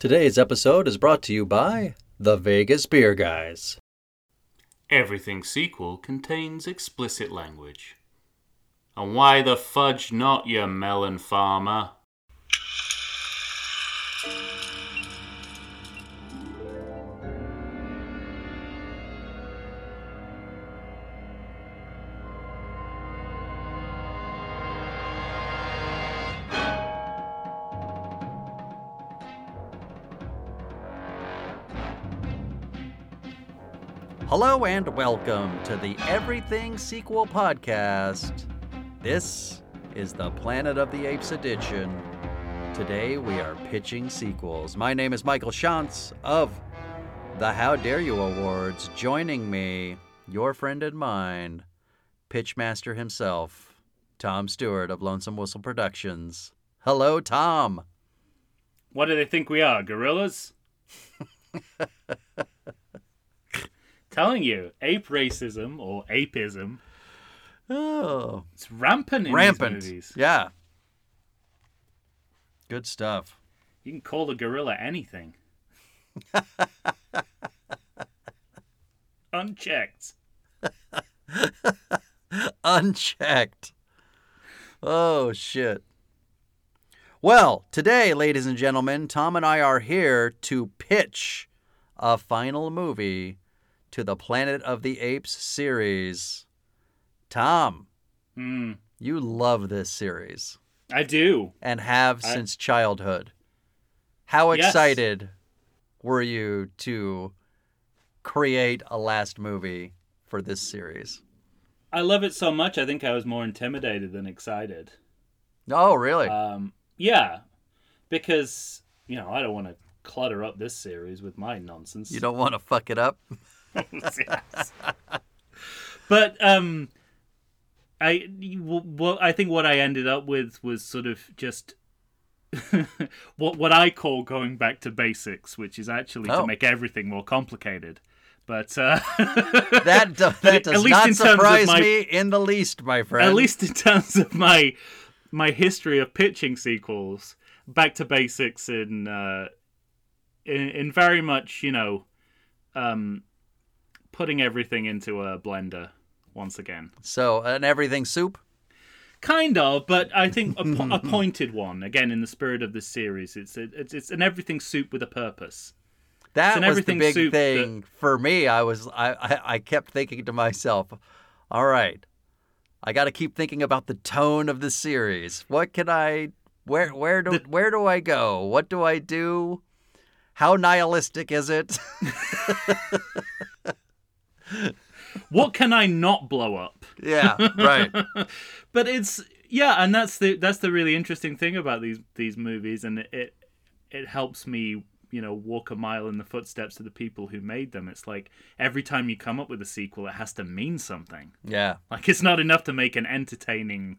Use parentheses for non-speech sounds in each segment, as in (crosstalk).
Today's episode is brought to you by the Vegas Beer Guys. Everything sequel contains explicit language. And why the fudge not, you melon farmer? Hello and welcome to the Everything Sequel Podcast. This is the Planet of the Apes edition. Today we are pitching sequels. My name is Michael Shantz of the How Dare You Awards. Joining me, your friend and mine, Pitchmaster himself, Tom Stewart of Lonesome Whistle Productions. Hello, Tom. What do they think we are, gorillas? (laughs) Telling you, ape racism or apeism, Oh, it's rampant in rampant. these movies. Yeah. Good stuff. You can call the gorilla anything. (laughs) Unchecked. (laughs) unchecked. Oh, shit. Well, today, ladies and gentlemen, Tom and I are here to pitch a final movie to the Planet of the Apes series. Tom, Hmm. you love this series I do. and have I- since childhood. How Yes. excited were you to create a last movie for this series? I love it so much. I think I was more intimidated than excited. Oh, really? Um, yeah, because you know I don't want to clutter up this series with my nonsense. you don't want to fuck it up? (laughs) (laughs) Yes. but um, I well, I think what I ended up with was sort of just (laughs) what what I call going back to basics, which is actually Oh. to make everything more complicated. But uh, (laughs) That do, that at does not in terms of surprise my- me in the least, my friend. at least in terms of my my history of pitching sequels, back to basics in uh, in, in very much you know um, putting everything into a blender once again. so an everything soup. Kind of, but I think a, po- a pointed one. Again, in the spirit of this series, it's a, it's it's an everything soup with a purpose. That was the big soup that- thing for me. I was I, I I kept thinking to myself, all right, I got to keep thinking about the tone of the series. What can I where where do The- where do I go? What do I do? How nihilistic is it? (laughs) (laughs) What can I not blow up? yeah, right. (laughs) but it's yeah, and that's the that's the really interesting thing about these these movies, and it it, it helps me you know walk a mile in the footsteps of the people who made them. It's like every time you come up with a sequel, it has to mean something. Yeah. Like it's not enough to make an entertaining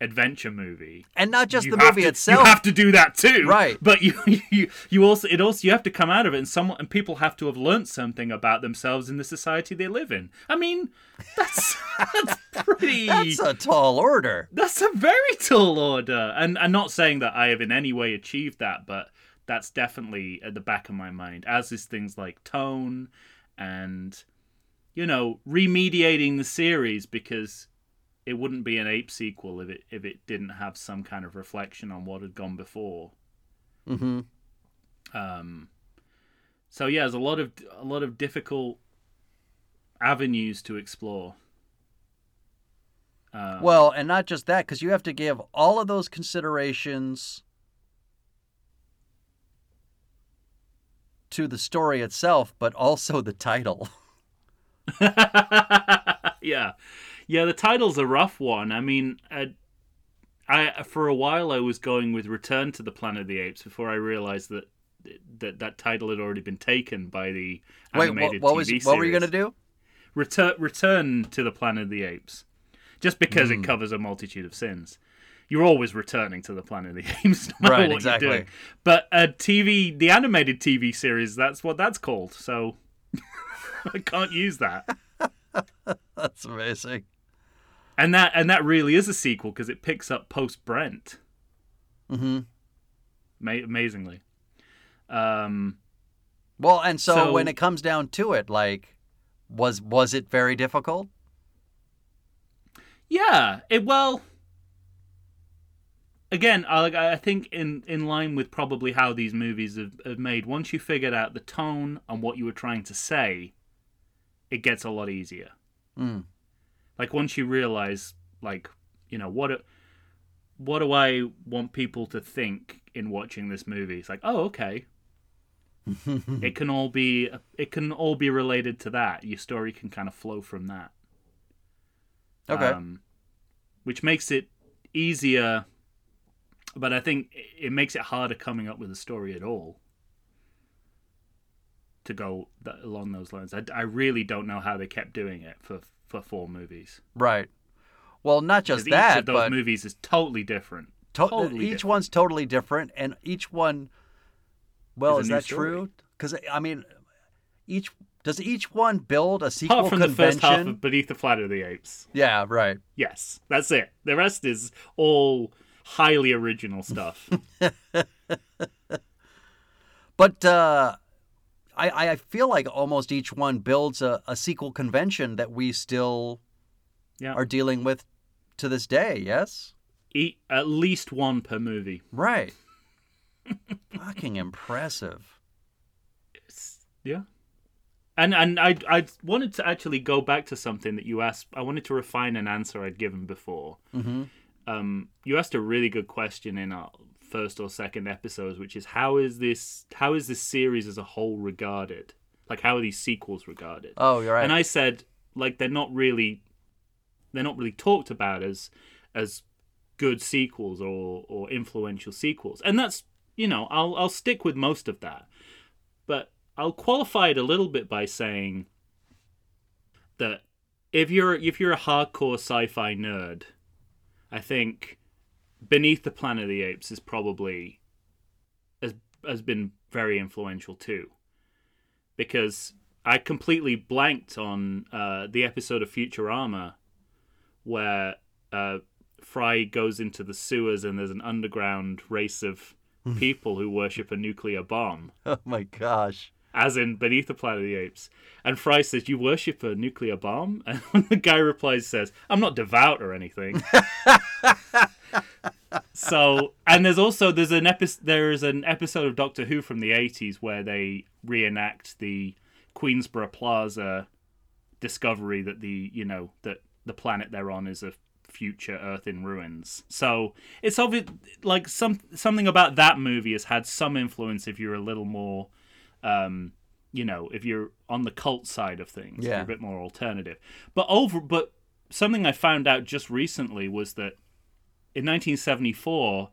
adventure movie. And not just You the movie to- itself. You have to do that too, Right. But you, (laughs) you, you also, it also, you have to come out of it, and someone, and people have to have learnt something about themselves in the society they live in. I mean, that's (laughs) that's pretty. That's a tall order. That's a very tall order, and I'm not saying that I have in any way achieved that, but that's definitely at the back of my mind. As is things like tone, and you know, remediating the series because it wouldn't be an ape sequel if it if it didn't have some kind of reflection on what had gone before. hmm Um, so yeah, there's a lot of a lot of difficult avenues to explore. Um, Well, and not just that, because you have to give all of those considerations to the story itself, but also the title. (laughs) yeah, yeah. The title's a rough one. I mean, I, I for a while I was going with Return to the Planet of the Apes before I realized that that that title had already been taken by the animated Wait, what, what TV was series. what were you gonna do? Return Return to the Planet of the Apes, just because Hmm. it covers a multitude of sins. You're always returning to the Planet of the (laughs) Apes, no Right, what exactly. you're doing. But a TV, the animated TV series, that's what that's called. So (laughs) I can't use that. (laughs) That's amazing. And that and that really is a sequel because it picks up post Brent hmm ma- amazingly. Um, Well, and so, So- when it comes down to it, like, was was it very difficult? Yeah, it well. Again, I. I think in in line with probably how these movies have, have made. Once you figured out the tone and what you were trying to say, it gets a lot easier. Mm. Like once you realize, like you know what, what do I want people to think in watching this movie? It's like, oh, okay. (laughs) it can all be it can all be related to that. Your story can kind of flow from that. Okay. Um, which makes it easier, but I think it makes it harder coming up with a story at all. To go along those lines, I, I really don't know how they kept doing it for for four movies. right. Well, not just 'Cause that, each of those but movies is totally different. to- totally each different. one's totally different, and each one. Well, Is is that story. true? Because I mean, each does each one build a sequel Apart from the first half of Beneath the Planet of the Apes. Yeah, right. Yes, that's it. The rest is all highly original stuff. (laughs) But uh, I I feel like almost each one builds a, a sequel convention that we still Yeah. are dealing with to this day. Yes. Eat at least one per movie. Right. (laughs) Fucking impressive. Yeah. And and I I wanted to actually go back to something that you asked. I wanted to refine an answer I'd given before. Mm-hmm. Um, you asked a really good question in our first or second episodes, which is how is this how is this series as a whole regarded? Like how are these sequels regarded? Oh, you're right. And I said like they're not really they're not really talked about as as good sequels or or influential sequels. And that's you know, I'll I'll stick with most of that. But I'll qualify it a little bit by saying that if you're if you're a hardcore sci-fi nerd, I think Beneath the Planet of the Apes is probably has has been very influential too. Because I completely blanked on uh, the episode of Futurama where uh, Fry goes into the sewers and there's an underground race of people who worship a nuclear bomb, (laughs) oh my gosh. as in Beneath the Planet of the Apes. And Fry says, "You worship a nuclear bomb?" (laughs) And the guy replies, says, "I'm not devout or anything." (laughs) so, and there's also there's an episode there is an episode of Doctor Who from the 80s where they reenact the Queensborough Plaza discovery that the you know that the planet they're on is a future Earth in ruins. So it's obvious, like some something about that movie has had some influence. If you're a little more, um, you know, if you're on the cult side of things, Yeah. you're a bit more alternative. But over, but something I found out just recently was that in 1974,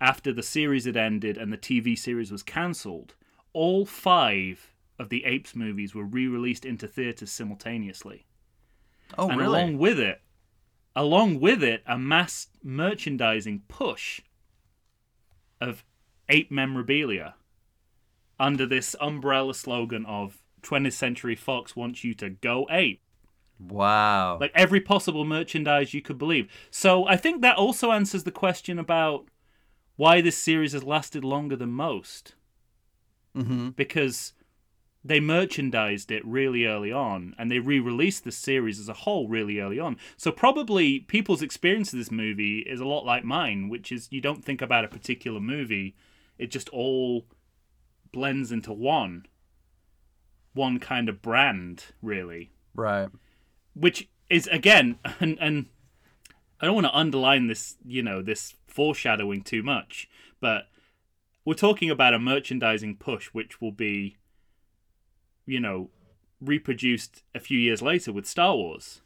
after the series had ended and the TV series was cancelled, all five of the Apes movies were re-released into theaters simultaneously Oh, and really? along with it, along with it, a mass merchandising push of ape memorabilia under this umbrella slogan of 20th Century Fox wants you to go ape. Wow. Like every possible merchandise you could believe. So I think that also answers the question about why this series has lasted longer than most. mm-hmm. Because they merchandised it really early on and they re-released the series as a whole really early on so probably people's experience of this movie is a lot like mine which is you don't think about a particular movie it just all blends into one one kind of brand really Right. Which is again (laughs) and and I don't want to underline this, you know, this foreshadowing too much, but we're talking about a merchandising push which will be you know, reproduced a few years later with Star Wars.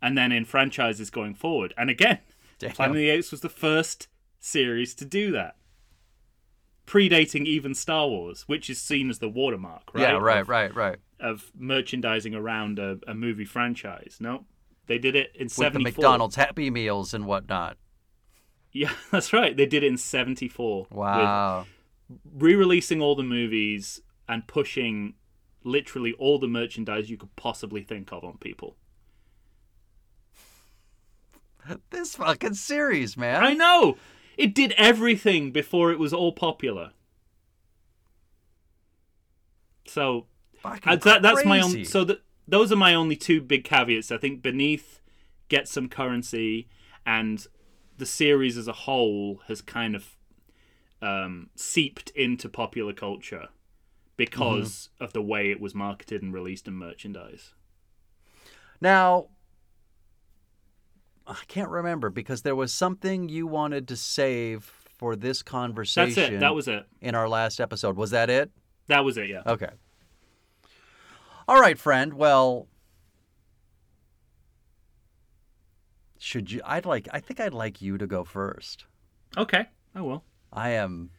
And then in franchises going forward. And again, Damn. Planet of the Apes was the first series to do that. Predating even Star Wars, which is seen as the watermark, right? Yeah, right, Of- right, right. of merchandising around a, a movie franchise. No, they did it in With the McDonald's Happy Meals and whatnot. Yeah, (laughs) that's right. They did it in '74. Wow. re-releasing all the movies and pushing literally all the merchandise you could possibly think of on people. (laughs) This fucking series, man. I know it did everything before it was all popular. So uh, that, that's my own. So that those are my only two big caveats. I think Beneath gets some currency, and the series as a whole has kind of um, seeped into popular culture because Mm-hmm. of the way it was marketed and released in merchandise. Now, I can't remember because there was something you wanted to save for this conversation. That's it. That was it. in our last episode. Was that it? That was it. Yeah. Okay. All right, friend. Well, should you? I'd like. I think I'd like you to go first. Okay. I will. I am.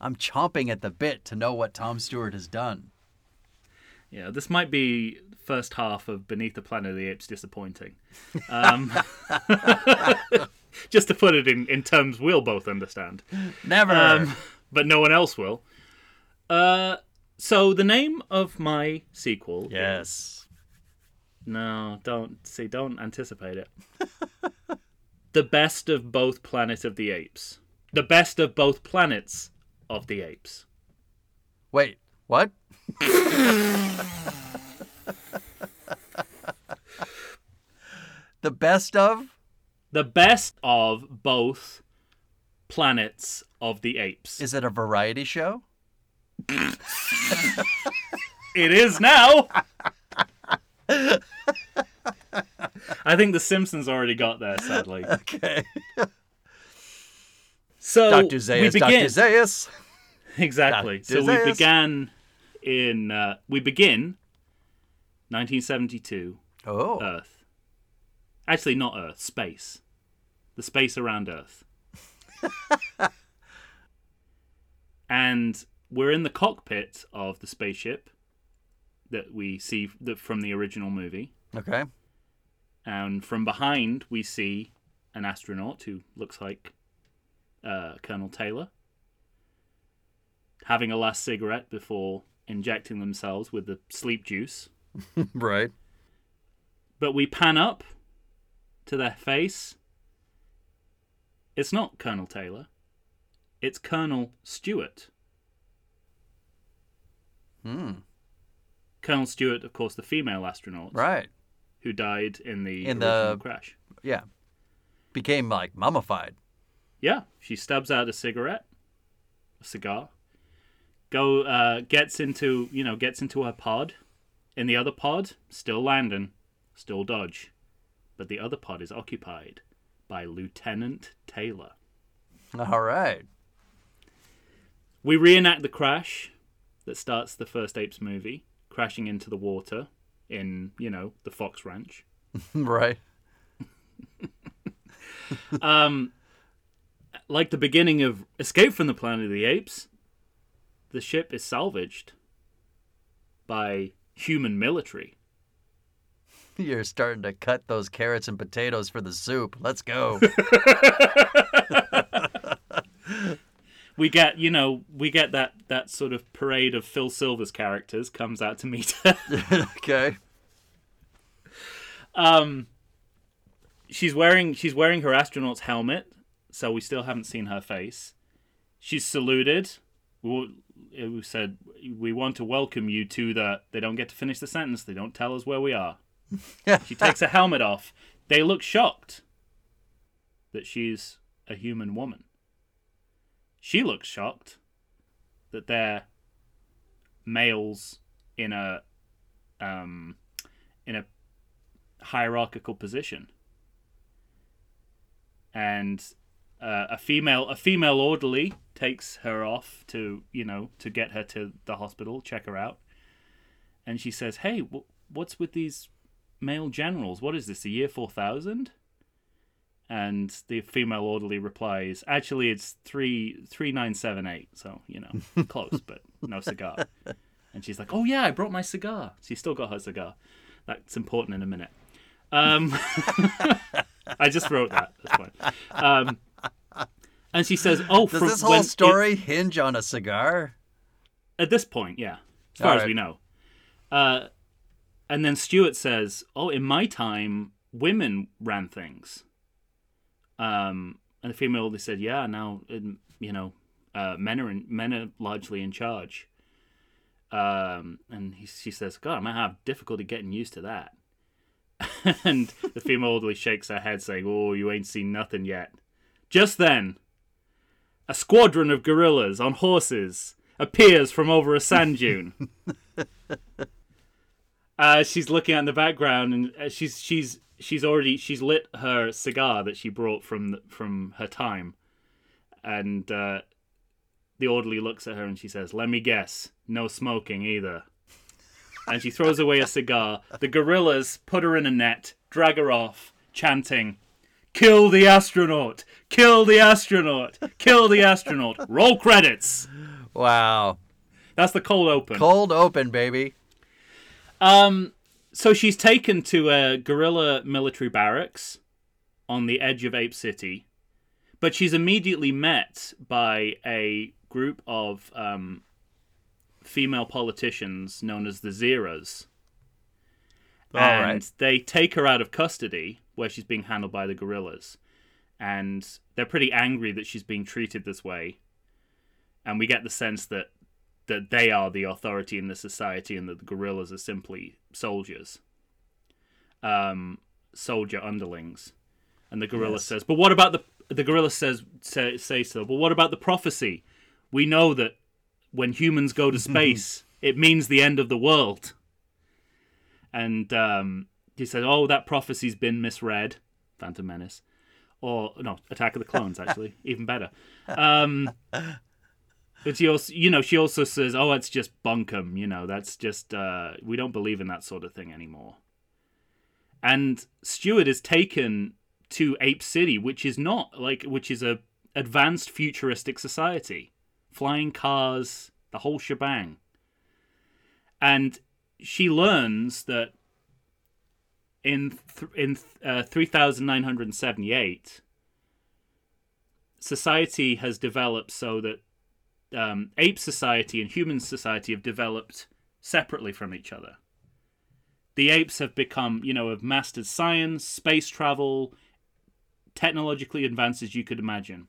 I'm chomping at the bit to know what Tom Stewart has done. Yeah, this might be first half of Beneath the Planet of the Apes disappointing. Um, (laughs) just to put it in, in terms we'll both understand. Never. Um, but no one else will. Uh, so the name of my sequel. yes. No, don't see. Don't anticipate it. (laughs) the best of both Planet of the Apes. The best of both planets of the apes. Wait. What? (laughs) the best of. The best of both planets of the apes. Is it a variety show? It is now. I think The Simpsons already got there, sadly. (laughs) Okay. So Dr. we Zaius. begin Dr. Zaius. exactly. Dr. So we began in uh, we begin 1972 Oh. Earth. Actually, not Earth, space. The space around Earth. (laughs) and we're in the cockpit of the spaceship that we see that from the original movie. Okay. And from behind, we see an astronaut who looks like uh, Colonel Taylor having a last cigarette before injecting themselves with the sleep juice. (laughs) right. But we pan up to their face. It's not Colonel Taylor, it's Colonel Stewart. Hmm. Colonel Stewart, of course, the female astronaut Right. who died in the In the- crash. Yeah. Became like mummified. Yeah, she stubs out a cigarette, a cigar. Go uh, gets into you know gets into her pod. In the other pod, still Landon, still Dodge, but the other pod is occupied by Lieutenant Taylor. All right. We reenact the crash that starts the first Apes movie, crashing into the water in you know the Fox Ranch. (laughs) right. (laughs) Um, like the beginning of Escape from the Planet of the Apes, the ship is salvaged by human military. (laughs) You're starting to cut those carrots and potatoes for the soup. Let's go. (laughs) We get, you know, we get that that sort of parade of Phil Silvers' characters comes out to meet her. (laughs) okay. um, she's wearing she's wearing her astronaut's helmet, so we still haven't seen her face. She's saluted. We said we want to welcome you to the. They don't get to finish the sentence. They don't tell us where we are. (laughs) She takes her helmet off. They look shocked that she's a human woman. She looks shocked that they're males in a um, in a hierarchical position, and uh, a female a female orderly takes her off to you know to get her to the hospital, check her out, and she says, "Hey, wh- what's with these male generals? What is this? The year four thousand? And the female orderly replies, "Actually, it's three three nine seven eight. So you know, (laughs) close, but no cigar." And she's like, "Oh yeah, I brought my cigar. She's still got her cigar. That's important in a minute." Um, (laughs) I just wrote that. That's fine. Um, and she says, "Oh, Does this whole story hinge on a cigar? at this point, yeah, as far All as we know." Uh, and then Stewart says, "Oh, in my time, women ran things." Um, and the female they said, "Yeah, now you know, uh, men are in, men are largely in charge." Um, and he, she says, God, I might have difficulty getting used to that. (laughs) and the female orderly shakes her head, saying, Oh, you ain't seen nothing yet. Just then, a squadron of gorillas on horses appears from over a sand dune. (laughs) uh, she's looking at in the background, and uh, she's she's she's already she's lit her cigar that she brought from the, from her time, and uh, the orderly looks at her and she says, "Let me guess, no smoking either." And she throws away a cigar. The gorillas put her in a net, drag her off, chanting, "Kill the astronaut! Kill the astronaut! Kill the astronaut!" Roll credits. Wow. That's the cold open. Cold open, baby. Um, so she's taken to a guerrilla military barracks on the edge of Ape City, but she's immediately met by a group of um, female politicians known as the Zeras. All and right. they take her out of custody where she's being handled by the gorillas. And they're pretty angry that she's being treated this way. And we get the sense that that they are the authority in the society and that the gorillas are simply soldiers. Um, soldier underlings. And the gorilla Yes. says, "But what about the the gorilla says say, say so. But what about the prophecy? We know that when humans go to (laughs) space, it means the end of the world." And um, he said, "Oh, that prophecy's been misread." Phantom Menace, or no, Attack of the Clones, actually, (laughs) even better. Um, but she also, you know, she also says, "Oh, it's just bunkum." You know, that's just uh, we don't believe in that sort of thing anymore. And Stewart is taken to Ape City, which is not like, which is a advanced futuristic society, flying cars, the whole shebang. And she learns that in th- in uh, 3978 society has developed so that um, ape society and human society have developed separately from each other. The apes have become you know have mastered science space travel technologically advanced as you could imagine.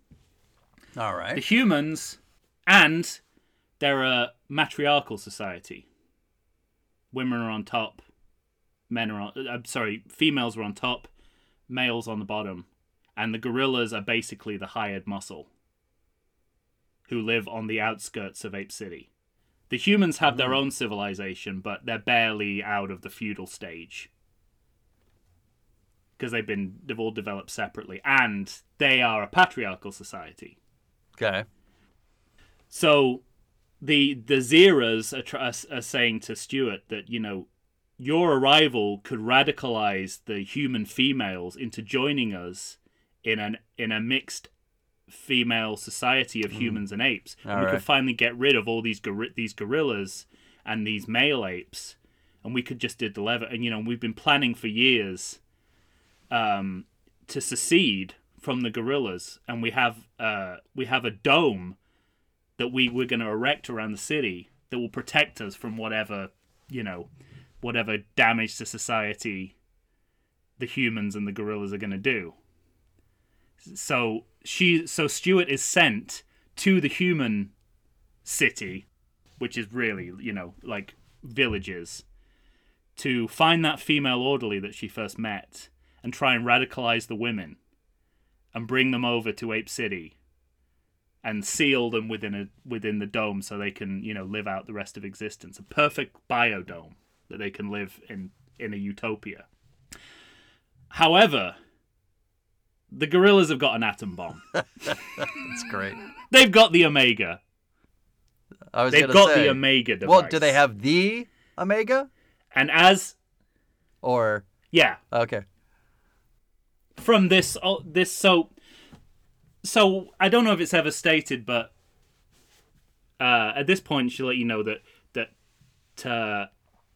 All right. The humans and they're a matriarchal society. Women are on top men are on uh, i'm sorry females are on top males on the bottom and the gorillas are basically the hired muscle who live on the outskirts of ape city. The humans have their hmm. own civilization but they're barely out of the feudal stage. Because they've been they've all developed separately and they are a patriarchal society. Okay. so the the Zeras are, are, are saying to Stewart that you know your arrival could radicalize the human females into joining us in an in a mixed female society of humans and apes. and we Alright. could finally get rid of all these gor- these gorillas and these male apes, and we could just do the deliver. And you know we've been planning for years um, to secede from the gorillas, and we have uh, we have a dome that we we're going to erect around the city that will protect us from whatever you know whatever damage to society the humans and the gorillas are going to do. So she so Stewart is sent to the human city which is really you know like villages to find that female orderly that she first met and try and radicalize the women and bring them over to Ape City and seal them within a within the dome so they can you know live out the rest of existence. A perfect biodome that they can live in in a utopia however the gorillas have got an atom bomb (laughs) That's great. they've got the omega I was they've got say. the omega device Well, do they have the Omega and as or yeah okay? from this oh, this so so I don't know if it's ever stated, but uh, at this point she'll let you know that that uh,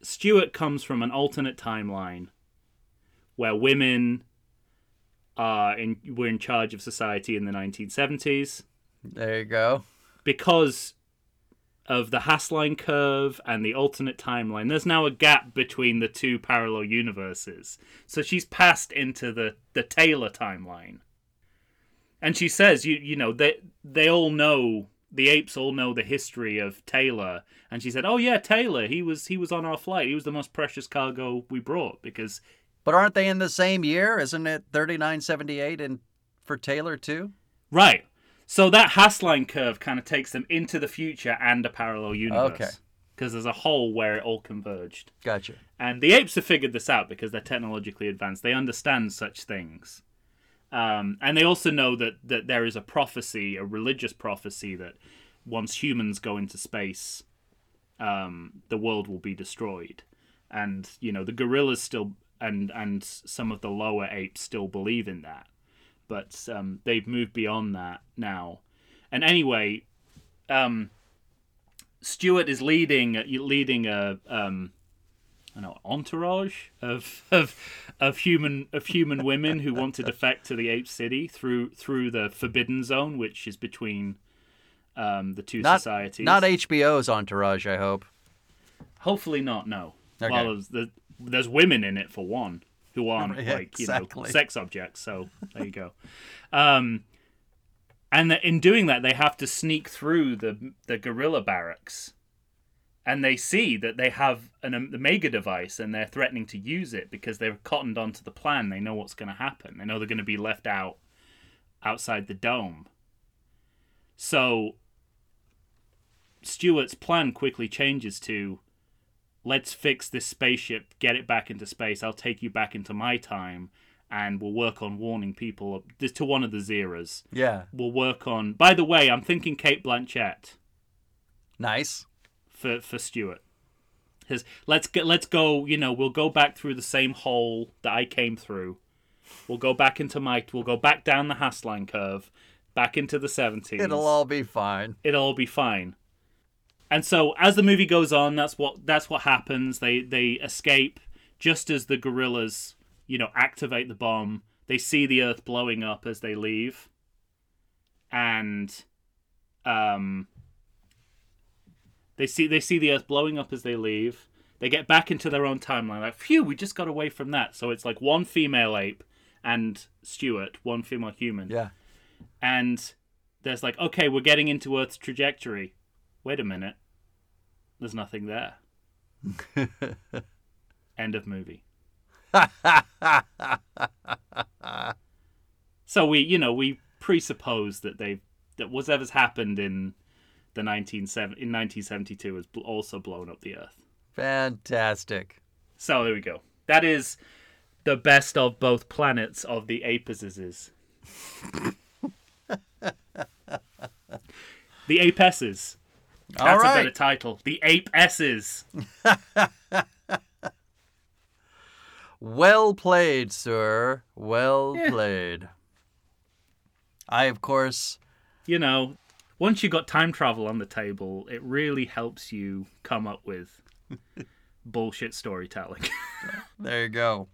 Stewart comes from an alternate timeline where women are in were in charge of society in the 1970s There you go. because of the Hasslein curve and the alternate timeline, there's now a gap between the two parallel universes. So she's passed into the, the Taylor timeline. And she says, you you know, they they all know the apes all know the history of Taylor, and she said, "Oh yeah, Taylor. He was he was on our flight. He was the most precious cargo we brought because But aren't they in the same year? Isn't it 3978 and for Taylor too? right." So that Hasslein curve kind of takes them into the future and a parallel universe. Okay. Because there's a hole where it all converged. Gotcha. And the apes have figured this out because they're technologically advanced. They understand such things. Um, and they also know that, that there is a prophecy, a religious prophecy, that once humans go into space, um, the world will be destroyed. And, you know, the gorillas still, and, and some of the lower apes still believe in that. But um, they've moved beyond that now. And anyway, um, Stewart is leading leading a um, I know entourage of of of human of human women who want to defect to the ape city through through the forbidden zone, which is between um, the two Not societies. not HBO's Entourage, I hope. Hopefully not. No. Okay. Well, there's, there's, there's women in it for one who (laughs) aren't Yeah, like you know sex objects. So there you go. Um, and in doing that, they have to sneak through the the gorilla barracks, and they see that they have an um, Omega device, and they're threatening to use it because they're cottoned onto the plan. They know what's going to happen. They know they're going to be left out outside the dome. So Stewart's plan quickly changes to let's fix this spaceship, get it back into space. I'll take you back into my time, and we'll work on warning people to one of the Zeras. Yeah. We'll work on. By the way, I'm thinking Cate Blanchett Nice. For for Stewart. Because let's get let's go. You know, we'll go back through the same hole that I came through. We'll go back into my. We'll go back down the Hasslein curve, back into the 70s. It'll all be fine. it'll all be fine. And so as the movie goes on, that's what that's what happens. They they escape just as the gorillas, you know, activate the bomb. They see the earth blowing up as they leave. And um they see they see the earth blowing up as they leave. They get back into their own timeline. Like, phew, we just got away from that. So it's like one female ape and Stewart, one female human Yeah. and there's like, okay, we're getting into Earth's trajectory. Wait a minute. There's nothing there. (laughs) End of movie. (laughs) so we, you know, we presuppose that they that whatever's happened in the 197 in 1972 has bl- also blown up the Earth. Fantastic. So there we go. That is the best of both planets of the Apeses. (laughs) the Apesses. All That's a better title. The Ape S's. (laughs) Well played, sir. Well Yeah. played. I, of course, You know, once you've got time travel on the table, it really helps you come up with (laughs) bullshit storytelling. (laughs) there you go.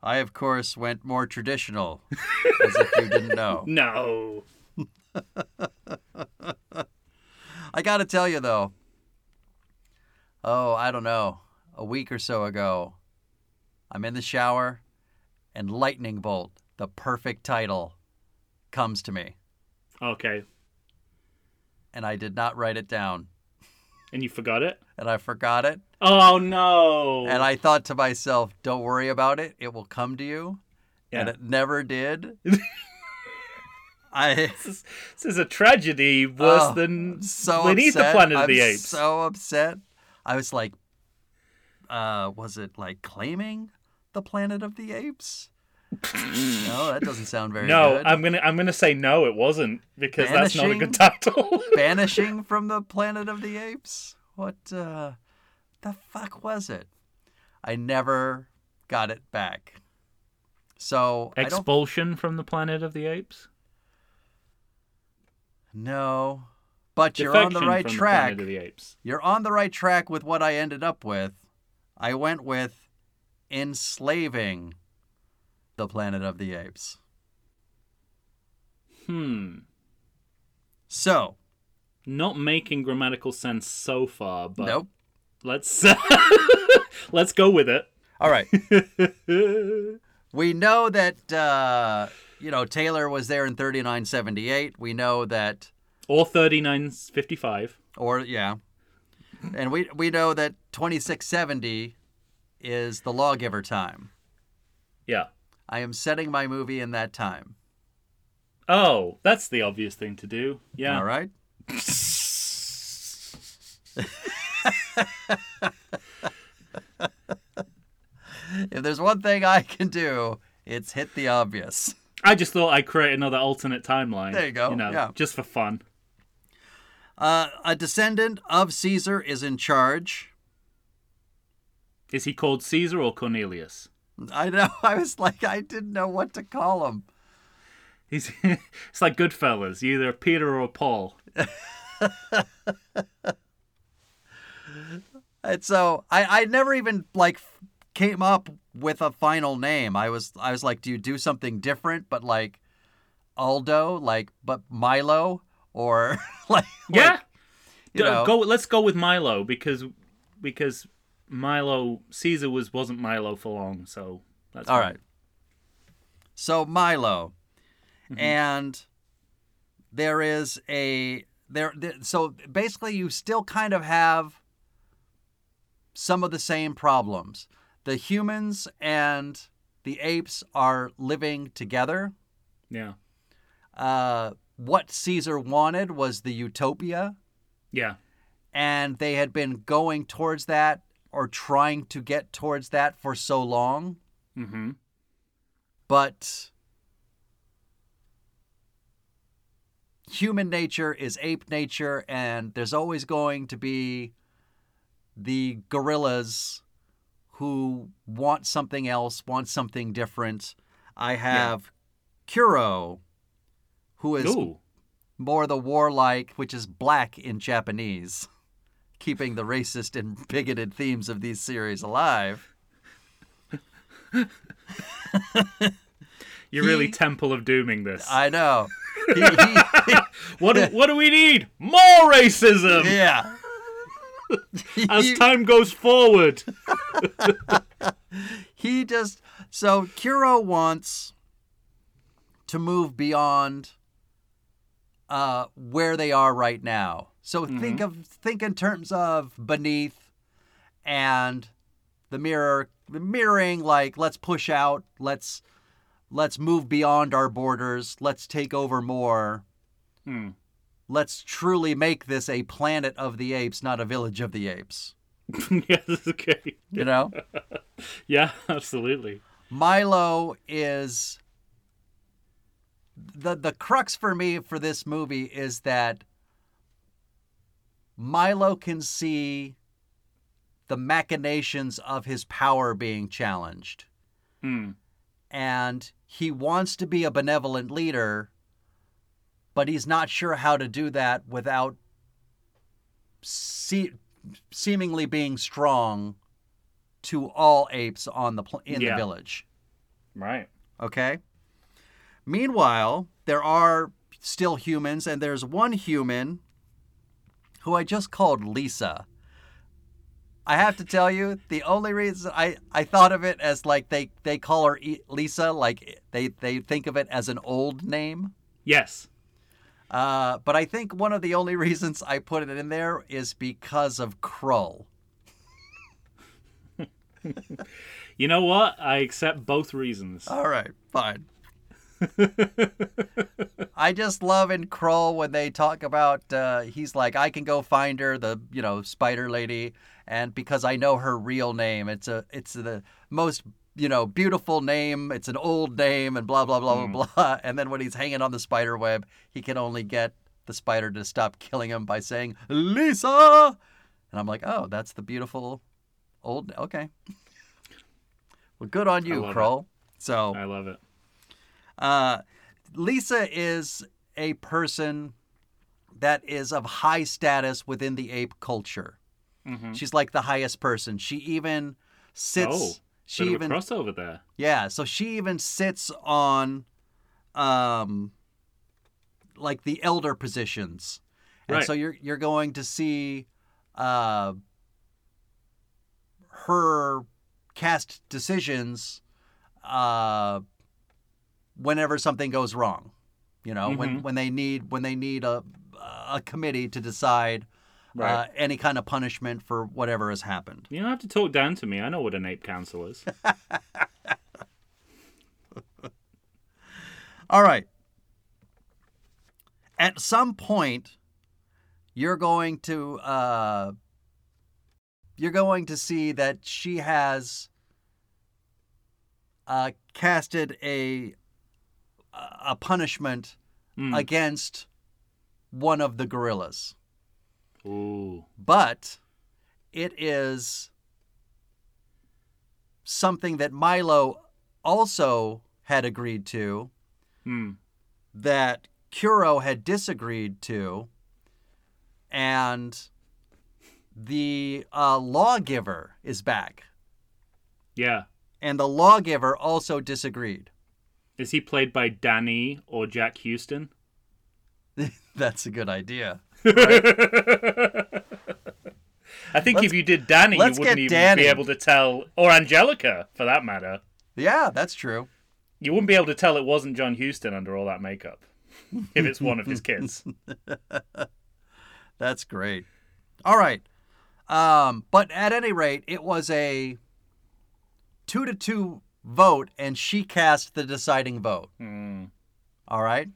I, of course, went more traditional, (laughs) as if you didn't know. no. I gotta tell you, though. Oh, I don't know. A week or so ago, I'm in the shower, and Lightning Bolt, the perfect title, comes to me, Okay. And I did not write it down, And you forgot it? and I forgot it. Oh no. And I thought to myself, don't worry about it. It will come to you. And it never did. (laughs) I this, is, this is a tragedy worse Oh, than so beneath upset. the Planet of I'm the Apes. so upset. I was like, uh, was it like claiming the Planet of the Apes? No, that doesn't sound very no, good. I'm gonna I'm gonna say no, it wasn't because that's not a good title. (laughs) Vanishing from the Planet of the Apes? What uh, the fuck was it? I never got it back. So Expulsion from the Planet of the Apes. No, But you're on the Defection right from track. The Planet of the Apes. You're on the right track with what I ended up with. I went with enslaving the Planet of the Apes. Hmm. So, Not making grammatical sense so far, but nope. let's (laughs) let's go with it. All right. (laughs) we know that uh, you know Taylor was there in 3978. We know that Or 3955. or yeah. And we we know that 2670 is the lawgiver time. Yeah. I am setting my movie in that time. Oh, that's the obvious thing to do. Yeah. All right? (laughs) if there's one thing I can do, it's hit the obvious. I just thought I'd create another alternate timeline. There you go, You know, yeah. just for fun. Uh, a descendant of Caesar is in charge. Is he called Caesar or Cornelius? (laughs) I know. I was like, I didn't know what to call him. He's (laughs) it's like Goodfellas, you either Peter or Paul. (laughs) And so I, I never even like came up with a final name. I was I was like, do you do something different, but like Aldo, like but Milo, or like Yeah. like, you Go- know, go let's go with Milo because because Milo Caesar was wasn't Milo for long, so that's all fine. right. So Milo, and there is a there, there. So basically, you still kind of have some of the same problems. The humans and the apes are living together. Yeah. uh, what Caesar wanted was the utopia, Yeah. and they had been going towards that or trying to get towards that for so long. Mm-hmm. But human nature is ape nature, and there's always going to be the gorillas who want something else, want something different. I have Kuro, who is Ooh. more the warlike, which is black in Japanese, (laughs) keeping the racist and bigoted themes of these series alive. (laughs) You're really Temple of Dooming this. I know. (laughs) He, he, (laughs) what do, what do we need? More racism yeah. as time goes forward. he just so Kuro wants to move beyond uh, where they are right now. So think of think in terms of beneath and the mirror mirroring like let's push out, let's let's move beyond our borders, let's take over more. Hmm. Let's truly make this a planet of the apes, not a village of the apes. (laughs) yes, okay. You know? (laughs) Yeah, absolutely. Milo is the the crux for me for this movie is that Milo can see the machinations of his power being challenged Hmm. and he wants to be a benevolent leader but he's not sure how to do that without se- seemingly being strong to all apes on the pl- in Yeah. the village Right. Okay. Meanwhile, there are still humans, and there's one human who I just called Lisa. I have to tell you, the only reason I, I thought of it as like they, they call her Lisa, like they, they think of it as an old name. Yes. Uh, but I think one of the only (laughs) reasons I put it in there is because of Krull. (laughs) You know what? I accept both reasons. All right, fine. I just love in Krull when they talk about uh, he's like I can go find her the you know spider lady and because I know her real name it's a it's the most you know beautiful name it's an old name and blah blah blah blah blah. (laughs) And then when he's hanging on the spider web he can only get the spider to stop killing him by saying Lisa! And I'm like oh that's the beautiful old okay. Well good on you love it. Krull so I love it. Uh, Lisa is a person that is of high status within the ape culture. Mhm. She's like the highest person. She even sits. Oh, she even crossover there. yeah. So she even sits on, um, like the elder positions, and Right. so you're you're going to see, uh, her cast decisions, uh, whenever something goes wrong. You know, when Mhm. when they need when they need a a committee to decide uh, any kind of punishment for whatever has happened. You don't have to talk down to me. I know what an ape council is. (laughs) All right. At some point, you're going to uh, you're going to see that she has uh, casted a a punishment Hmm. against one of the gorillas, Ooh. but it is something that Milo also had agreed to Hmm. that Kuro had disagreed to, and the uh, lawgiver is back, Yeah. and the lawgiver also disagreed. Is he played by Danny or Jack Huston? (laughs) That's a good idea. (laughs) I think Let's- if you did Danny, you wouldn't even Danny. be able to tell, or Anjelica for that matter. Yeah, that's true. You wouldn't be able to tell it wasn't John Huston under all that makeup (laughs) if it's one of his kids. That's great. All right. Um, but at any rate, it was a two to two vote, and she cast the deciding vote. Hmm. All right.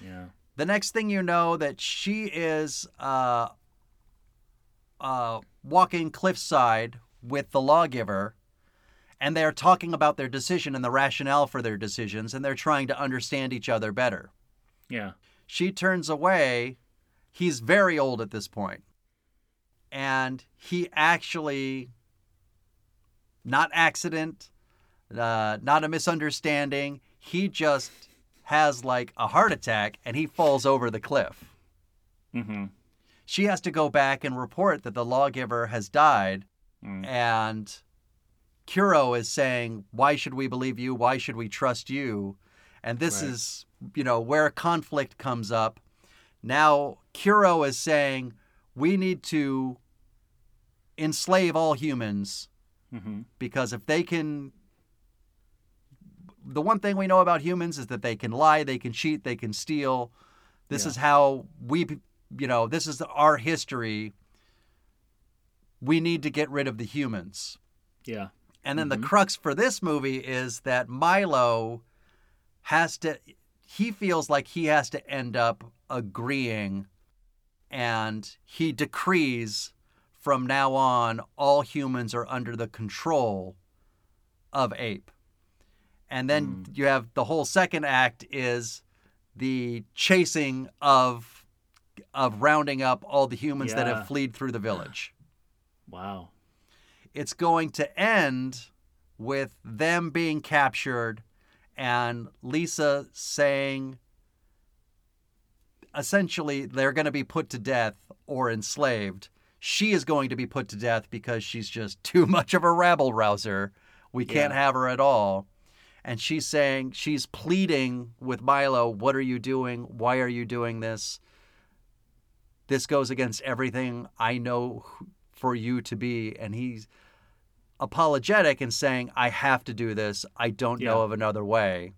Yeah. The next thing you know, that she is uh, uh, walking cliffside with the lawgiver, and they're talking about their decision and the rationale for their decisions, and they're trying to understand each other better. Yeah. She turns away. He's very old at this point. And he actually, not accident, uh, not a misunderstanding, he just has like a heart attack and he falls over the cliff. Mm-hmm. She has to go back and report that the lawgiver has died. Mm. And Kuro is saying, Why should we believe you? Why should we trust you? And this Right. is, you know, where conflict comes up. Now, Kuro is saying, We need to enslave all humans Mm-hmm. because if they can. The one thing we know about humans is that they can lie, they can cheat, they can steal. This Yeah. is how we, you know, this is our history. We need to get rid of the humans. Yeah. And then Mhm. the crux for this movie is that Milo has to, he feels like he has to end up agreeing and he decrees from now on all humans are under the control of Ape. And then mm. you have the whole second act is the chasing of of rounding up all the humans that have fled through the village Wow. it's going to end with them being captured and Lisa saying essentially they're going to be put to death or enslaved. She is going to be put to death because she's just too (laughs) much of a rabble rouser. We can't Yeah. have her at all. And she's saying, she's pleading with Milo, What are you doing? Why are you doing this? This goes against everything I know for you to be. And he's apologetic and saying, I have to do this. I don't know of another way.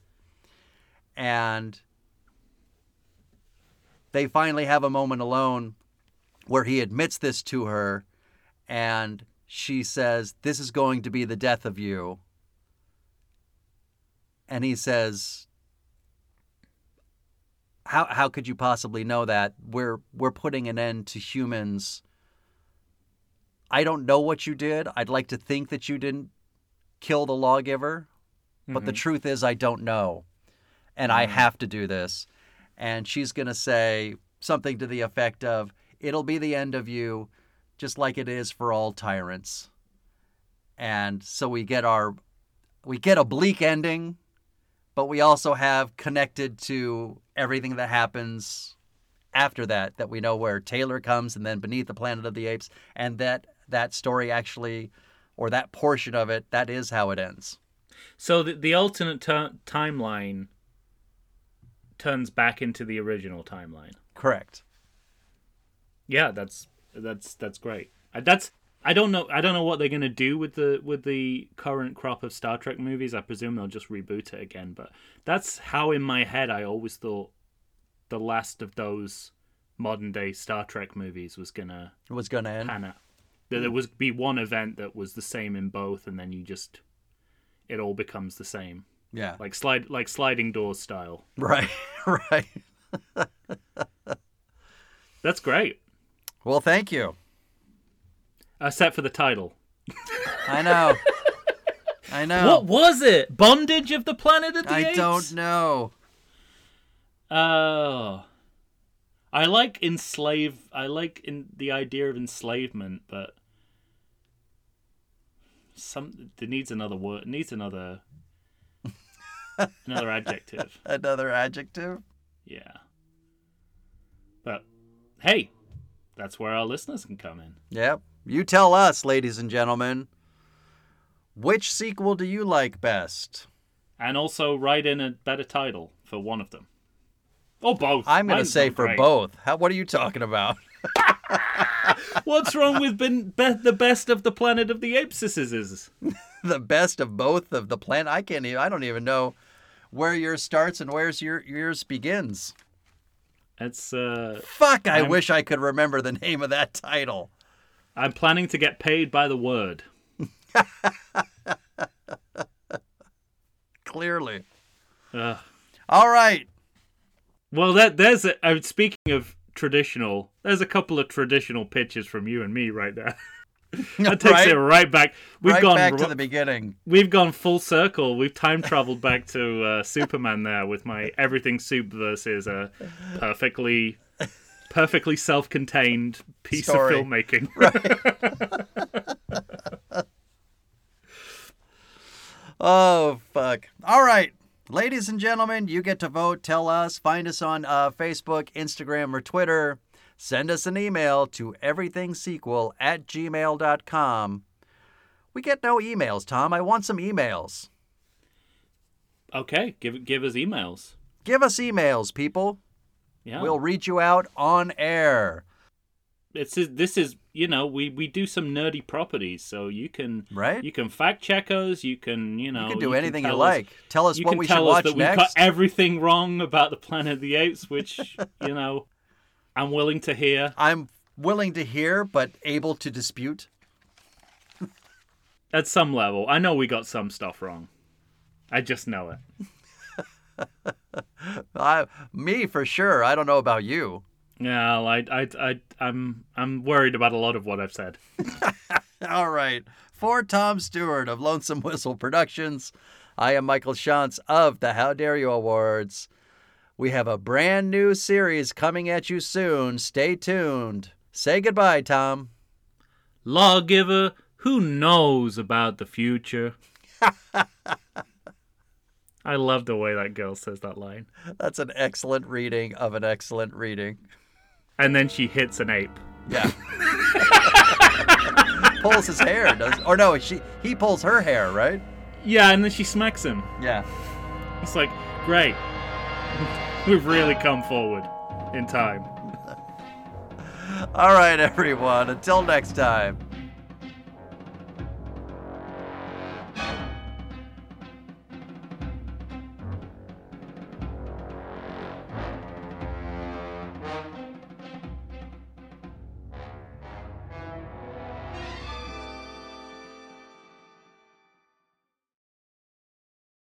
And they finally have a moment alone where he admits this to her and she says, This is going to be the death of you. And he says, how, how could you possibly know that? We're, we're putting an end to humans. I don't know what you did. I'd like to think that you didn't kill the lawgiver, but the mm-hmm. truth is, I don't know. And I mm. have to do this. And she's going to say something to the effect of, It'll be the end of you, just like it is for all tyrants. And so we get our, we get a bleak ending, but we also have connected to everything that happens after that, that we know where Taylor comes and then Beneath the Planet of the Apes, and that that story actually, or that portion of it, that is how it ends. So the, the alternate ter- timeline turns back into the original timeline. Correct. Yeah, that's that's that's great. Uh, That's I don't know I don't know what they're gonna do with the with the current crop of Star Trek movies. I presume they'll just reboot it again. But that's how in my head I always thought the last of those modern day Star Trek movies was gonna Was gonna end. pan out. That there hmm. was be one event that was the same in both, and then you just it all becomes the same, Yeah. like slide like sliding doors style. (laughs) Right. right. (laughs) That's great, Well, thank you. Uh, except for the title. I know. I (laughs) know. What was it? Bondage of the Planet of the I Apes? don't know. Oh. I like enslave. I like in the idea of enslavement, but some it needs another word. It needs another (laughs) another adjective. Another adjective. Yeah. But hey, that's where our listeners can come in. Yep. You tell us, ladies and gentlemen, which sequel do you like best? And also write in a better title for one of them. Or both. I'm going to say for great. both. How, what are you talking about? (laughs) What's wrong with ben, be, the best of the Planet of the Apes? The best of both of the planet. I can't even. I don't even know where yours starts and where's your yours begins. It's uh Fuck! I I'm- wish I could remember the name of that title. I'm planning to get paid by the word. (laughs) Clearly. Ugh. All right. Well, that there's a. Uh, speaking of traditional, there's a couple of traditional pitches from you and me right there. (laughs) that takes right, it right back. We've right gone. back to the beginning. We've gone full circle. We've time (laughs) traveled back to uh, Superman there with my everything soup versus a perfectly, perfectly self-contained piece Story. of filmmaking. (laughs) (laughs) Oh, fuck. All right. Ladies and gentlemen, you get to vote. Tell us. Find us on uh, Facebook, Instagram, or Twitter. Send us an email to everythingsequel at gmail.com. We get no emails, Tom. I want some emails. okay, give give us emails. Give us emails, people. Yeah, We'll read you out on air. it's this is you know we we do some nerdy properties, so you can Right? you can fact check us. You can you know You can do anything you tell us- like. Tell us you what can we should us watch that We've got everything (laughs) wrong about the Planet of the Apes, which (laughs) you know I'm willing to hear. I'm willing to hear, but able to dispute. At some level, I know we got some stuff wrong. I just know it. (laughs) I, me for sure. I don't know about you. Yeah, I, I, I, I'm, I'm worried about a lot of what I've said. (laughs) All right. For Tom Stewart of Lonesome Whistle Productions, I am Michael Shantz of the How Dare You Awards. We have a brand new series coming at you soon. Stay tuned. Say goodbye, Tom. Lawgiver, who knows about the future? (laughs) I love the way that girl says that line. That's an excellent reading of an excellent reading. And then she hits an ape. Yeah. (laughs) pulls his hair, does or no, she he pulls her hair, right? Yeah, and then she smacks him. Yeah. It's like, great. (laughs) We've really come forward in time. (laughs) All right, everyone. Until next time.